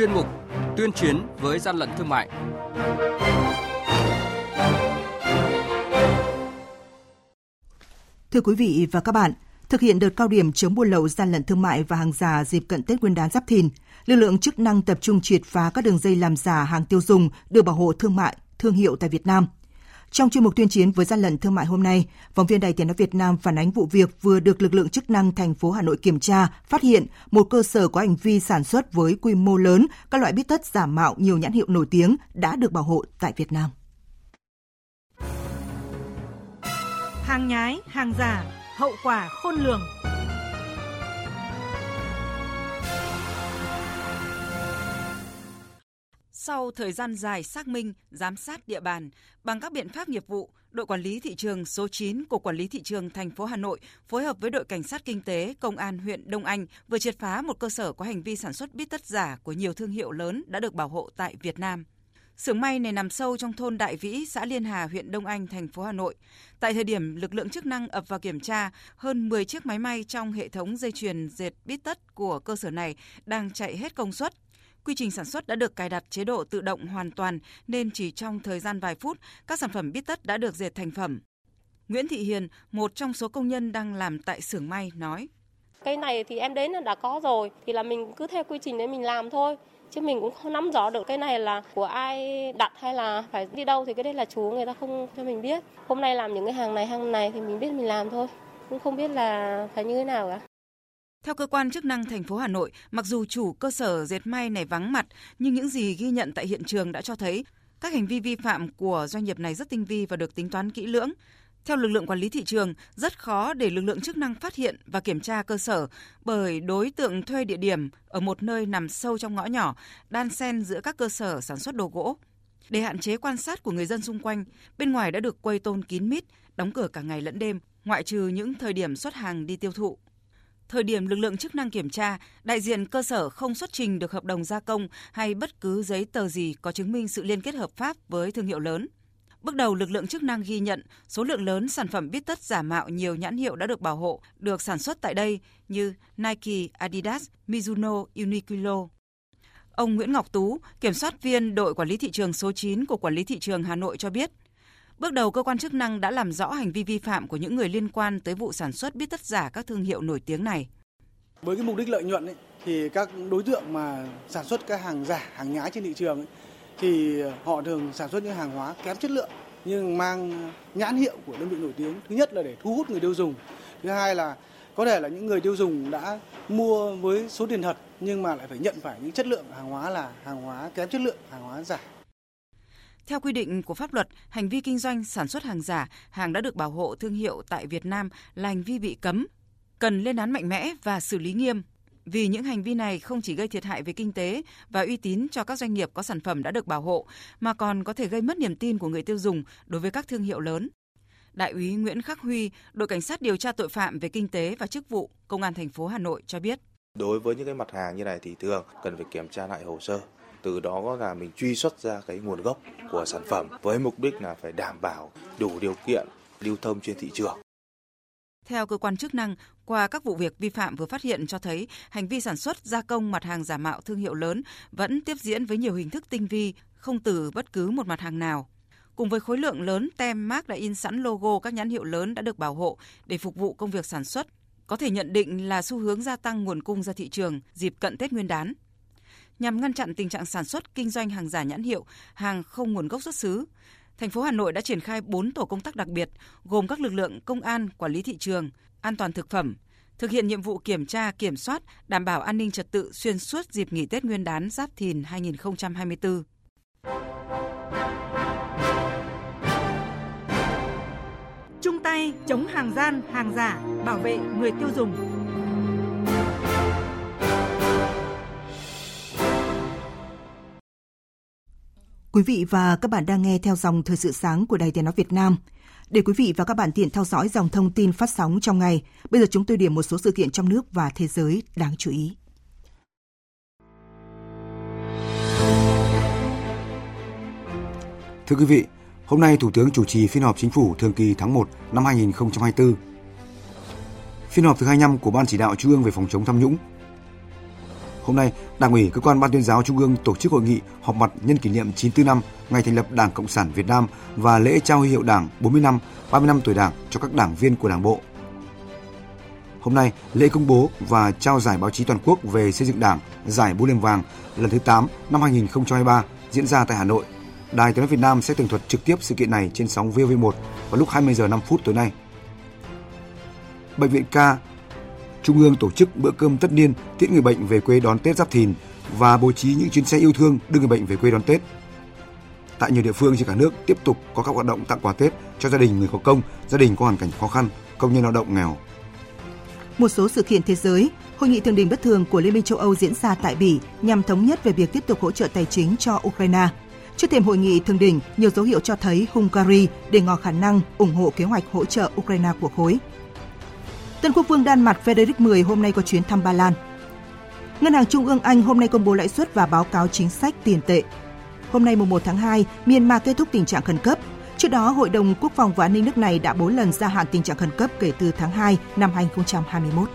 chuyên mục Tuyên chiến với gian lận thương mại. Thưa quý vị và các bạn, thực hiện đợt cao điểm chống buôn lậu gian lận thương mại và hàng giả dịp cận Tết Nguyên đán Giáp Thìn, lực lượng chức năng tập trung triệt phá các đường dây làm giả hàng tiêu dùng được bảo hộ thương mại, thương hiệu tại Việt Nam – trong chuyên mục tuyên chiến với gian lận thương mại hôm nay, phóng viên Đài Tiếng nói Việt Nam phản ánh vụ việc vừa được lực lượng chức năng thành phố Hà Nội kiểm tra, phát hiện một cơ sở có hành vi sản xuất với quy mô lớn các loại bít tất giả mạo nhiều nhãn hiệu nổi tiếng đã được bảo hộ tại Việt Nam. Hàng nhái, hàng giả, hậu quả khôn lường. Sau thời gian dài xác minh, giám sát địa bàn, bằng các biện pháp nghiệp vụ, đội quản lý thị trường số 9 của quản lý thị trường thành phố Hà Nội phối hợp với đội cảnh sát kinh tế công an huyện Đông Anh vừa triệt phá một cơ sở có hành vi sản xuất bít tất giả của nhiều thương hiệu lớn đã được bảo hộ tại Việt Nam. Xưởng may này nằm sâu trong thôn Đại Vĩ, xã Liên Hà, huyện Đông Anh, thành phố Hà Nội. Tại thời điểm lực lượng chức năng ập vào kiểm tra, hơn 10 chiếc máy may trong hệ thống dây chuyền dệt bít tất của cơ sở này đang chạy hết công suất Quy trình sản xuất đã được cài đặt chế độ tự động hoàn toàn nên chỉ trong thời gian vài phút, các sản phẩm bít tất đã được dệt thành phẩm. Nguyễn Thị Hiền, một trong số công nhân đang làm tại xưởng may nói: Cây này thì em đến là đã có rồi, thì là mình cứ theo quy trình đấy mình làm thôi. Chứ mình cũng không nắm rõ được cái này là của ai đặt hay là phải đi đâu thì cái đấy là chú người ta không cho mình biết. Hôm nay làm những cái hàng này hàng này thì mình biết mình làm thôi. Cũng không biết là phải như thế nào cả. Theo cơ quan chức năng thành phố Hà Nội, mặc dù chủ cơ sở dệt may này vắng mặt, nhưng những gì ghi nhận tại hiện trường đã cho thấy các hành vi vi phạm của doanh nghiệp này rất tinh vi và được tính toán kỹ lưỡng. Theo lực lượng quản lý thị trường, rất khó để lực lượng chức năng phát hiện và kiểm tra cơ sở bởi đối tượng thuê địa điểm ở một nơi nằm sâu trong ngõ nhỏ, đan xen giữa các cơ sở sản xuất đồ gỗ. Để hạn chế quan sát của người dân xung quanh, bên ngoài đã được quây tôn kín mít, đóng cửa cả ngày lẫn đêm, ngoại trừ những thời điểm xuất hàng đi tiêu thụ. Thời điểm lực lượng chức năng kiểm tra, đại diện cơ sở không xuất trình được hợp đồng gia công hay bất cứ giấy tờ gì có chứng minh sự liên kết hợp pháp với thương hiệu lớn. Bước đầu, lực lượng chức năng ghi nhận số lượng lớn sản phẩm bít tất giả mạo nhiều nhãn hiệu đã được bảo hộ, được sản xuất tại đây như Nike, Adidas, Mizuno, Uniqlo. Ông Nguyễn Ngọc Tú, kiểm soát viên đội quản lý thị trường số 9 của Quản lý thị trường Hà Nội cho biết, Bước đầu, cơ quan chức năng đã làm rõ hành vi vi phạm của những người liên quan tới vụ sản xuất biết tất giả các thương hiệu nổi tiếng này. Với cái mục đích lợi nhuận ấy, thì các đối tượng mà sản xuất các hàng giả, hàng nhái trên thị trường ấy, thì họ thường sản xuất những hàng hóa kém chất lượng nhưng mang nhãn hiệu của đơn vị nổi tiếng. Thứ nhất là để thu hút người tiêu dùng. Thứ hai là có thể là những người tiêu dùng đã mua với số tiền thật nhưng mà lại phải nhận phải những chất lượng hàng hóa là hàng hóa kém chất lượng, hàng hóa giả. Theo quy định của pháp luật, hành vi kinh doanh sản xuất hàng giả, hàng đã được bảo hộ thương hiệu tại Việt Nam là hành vi bị cấm, cần lên án mạnh mẽ và xử lý nghiêm. Vì những hành vi này không chỉ gây thiệt hại về kinh tế và uy tín cho các doanh nghiệp có sản phẩm đã được bảo hộ, mà còn có thể gây mất niềm tin của người tiêu dùng đối với các thương hiệu lớn. Đại úy Nguyễn Khắc Huy, đội cảnh sát điều tra tội phạm về kinh tế và chức vụ, Công an thành phố Hà Nội cho biết. Đối với những cái mặt hàng như này thì thường cần phải kiểm tra lại hồ sơ từ đó là mình truy xuất ra cái nguồn gốc của sản phẩm với mục đích là phải đảm bảo đủ điều kiện lưu thông trên thị trường. Theo cơ quan chức năng, qua các vụ việc vi phạm vừa phát hiện cho thấy hành vi sản xuất gia công mặt hàng giả mạo thương hiệu lớn vẫn tiếp diễn với nhiều hình thức tinh vi, không từ bất cứ một mặt hàng nào. Cùng với khối lượng lớn tem mác đã in sẵn logo các nhãn hiệu lớn đã được bảo hộ để phục vụ công việc sản xuất, có thể nhận định là xu hướng gia tăng nguồn cung ra thị trường dịp cận Tết Nguyên đán nhằm ngăn chặn tình trạng sản xuất kinh doanh hàng giả nhãn hiệu, hàng không nguồn gốc xuất xứ. Thành phố Hà Nội đã triển khai 4 tổ công tác đặc biệt gồm các lực lượng công an, quản lý thị trường, an toàn thực phẩm, thực hiện nhiệm vụ kiểm tra, kiểm soát, đảm bảo an ninh trật tự xuyên suốt dịp nghỉ Tết Nguyên đán Giáp Thìn 2024. Chung tay chống hàng gian, hàng giả, bảo vệ người tiêu dùng. Quý vị và các bạn đang nghe theo dòng thời sự sáng của Đài Tiếng nói Việt Nam. Để quý vị và các bạn tiện theo dõi dòng thông tin phát sóng trong ngày, bây giờ chúng tôi điểm một số sự kiện trong nước và thế giới đáng chú ý. Thưa quý vị, hôm nay Thủ tướng chủ trì phiên họp chính phủ thường kỳ tháng 1 năm 2024. Phiên họp thứ 25 của Ban chỉ đạo Trung ương về phòng chống tham nhũng. Hôm nay, Đảng ủy cơ quan Ban tuyên giáo Trung ương tổ chức hội nghị họp mặt nhân kỷ niệm 94 năm ngày thành lập Đảng Cộng sản Việt Nam và lễ trao huy hiệu Đảng 40 năm, 30 năm tuổi Đảng cho các đảng viên của Đảng bộ. Hôm nay, lễ công bố và trao giải báo chí toàn quốc về xây dựng Đảng, giải Búp Liềm Vàng lần thứ 8 năm 2023 diễn ra tại Hà Nội. Đài Tiếng nói Việt Nam sẽ tường thuật trực tiếp sự kiện này trên sóng VV1 vào lúc 20 giờ 5 phút tối nay. Bệnh viện K Trung ương tổ chức bữa cơm tất niên tiễn người bệnh về quê đón Tết Giáp Thìn và bố trí những chuyến xe yêu thương đưa người bệnh về quê đón Tết. Tại nhiều địa phương trên cả nước tiếp tục có các hoạt động tặng quà Tết cho gia đình người có công, gia đình có hoàn cảnh khó khăn, công nhân lao động nghèo. Một số sự kiện thế giới, Hội nghị thượng đỉnh bất thường của Liên minh châu Âu diễn ra tại Bỉ nhằm thống nhất về việc tiếp tục hỗ trợ tài chính cho Ukraine. Trước thềm hội nghị thượng đỉnh, nhiều dấu hiệu cho thấy Hungary để ngỏ khả năng ủng hộ kế hoạch hỗ trợ Ukraine của khối. Tân quốc vương Đan Mạch Frederick X hôm nay có chuyến thăm Ba Lan. Ngân hàng Trung ương Anh hôm nay công bố lãi suất và báo cáo chính sách tiền tệ. Hôm nay mùng 1 tháng 2, Myanmar kết thúc tình trạng khẩn cấp. Trước đó, Hội đồng Quốc phòng và An ninh nước này đã 4 lần gia hạn tình trạng khẩn cấp kể từ tháng 2 năm 2021.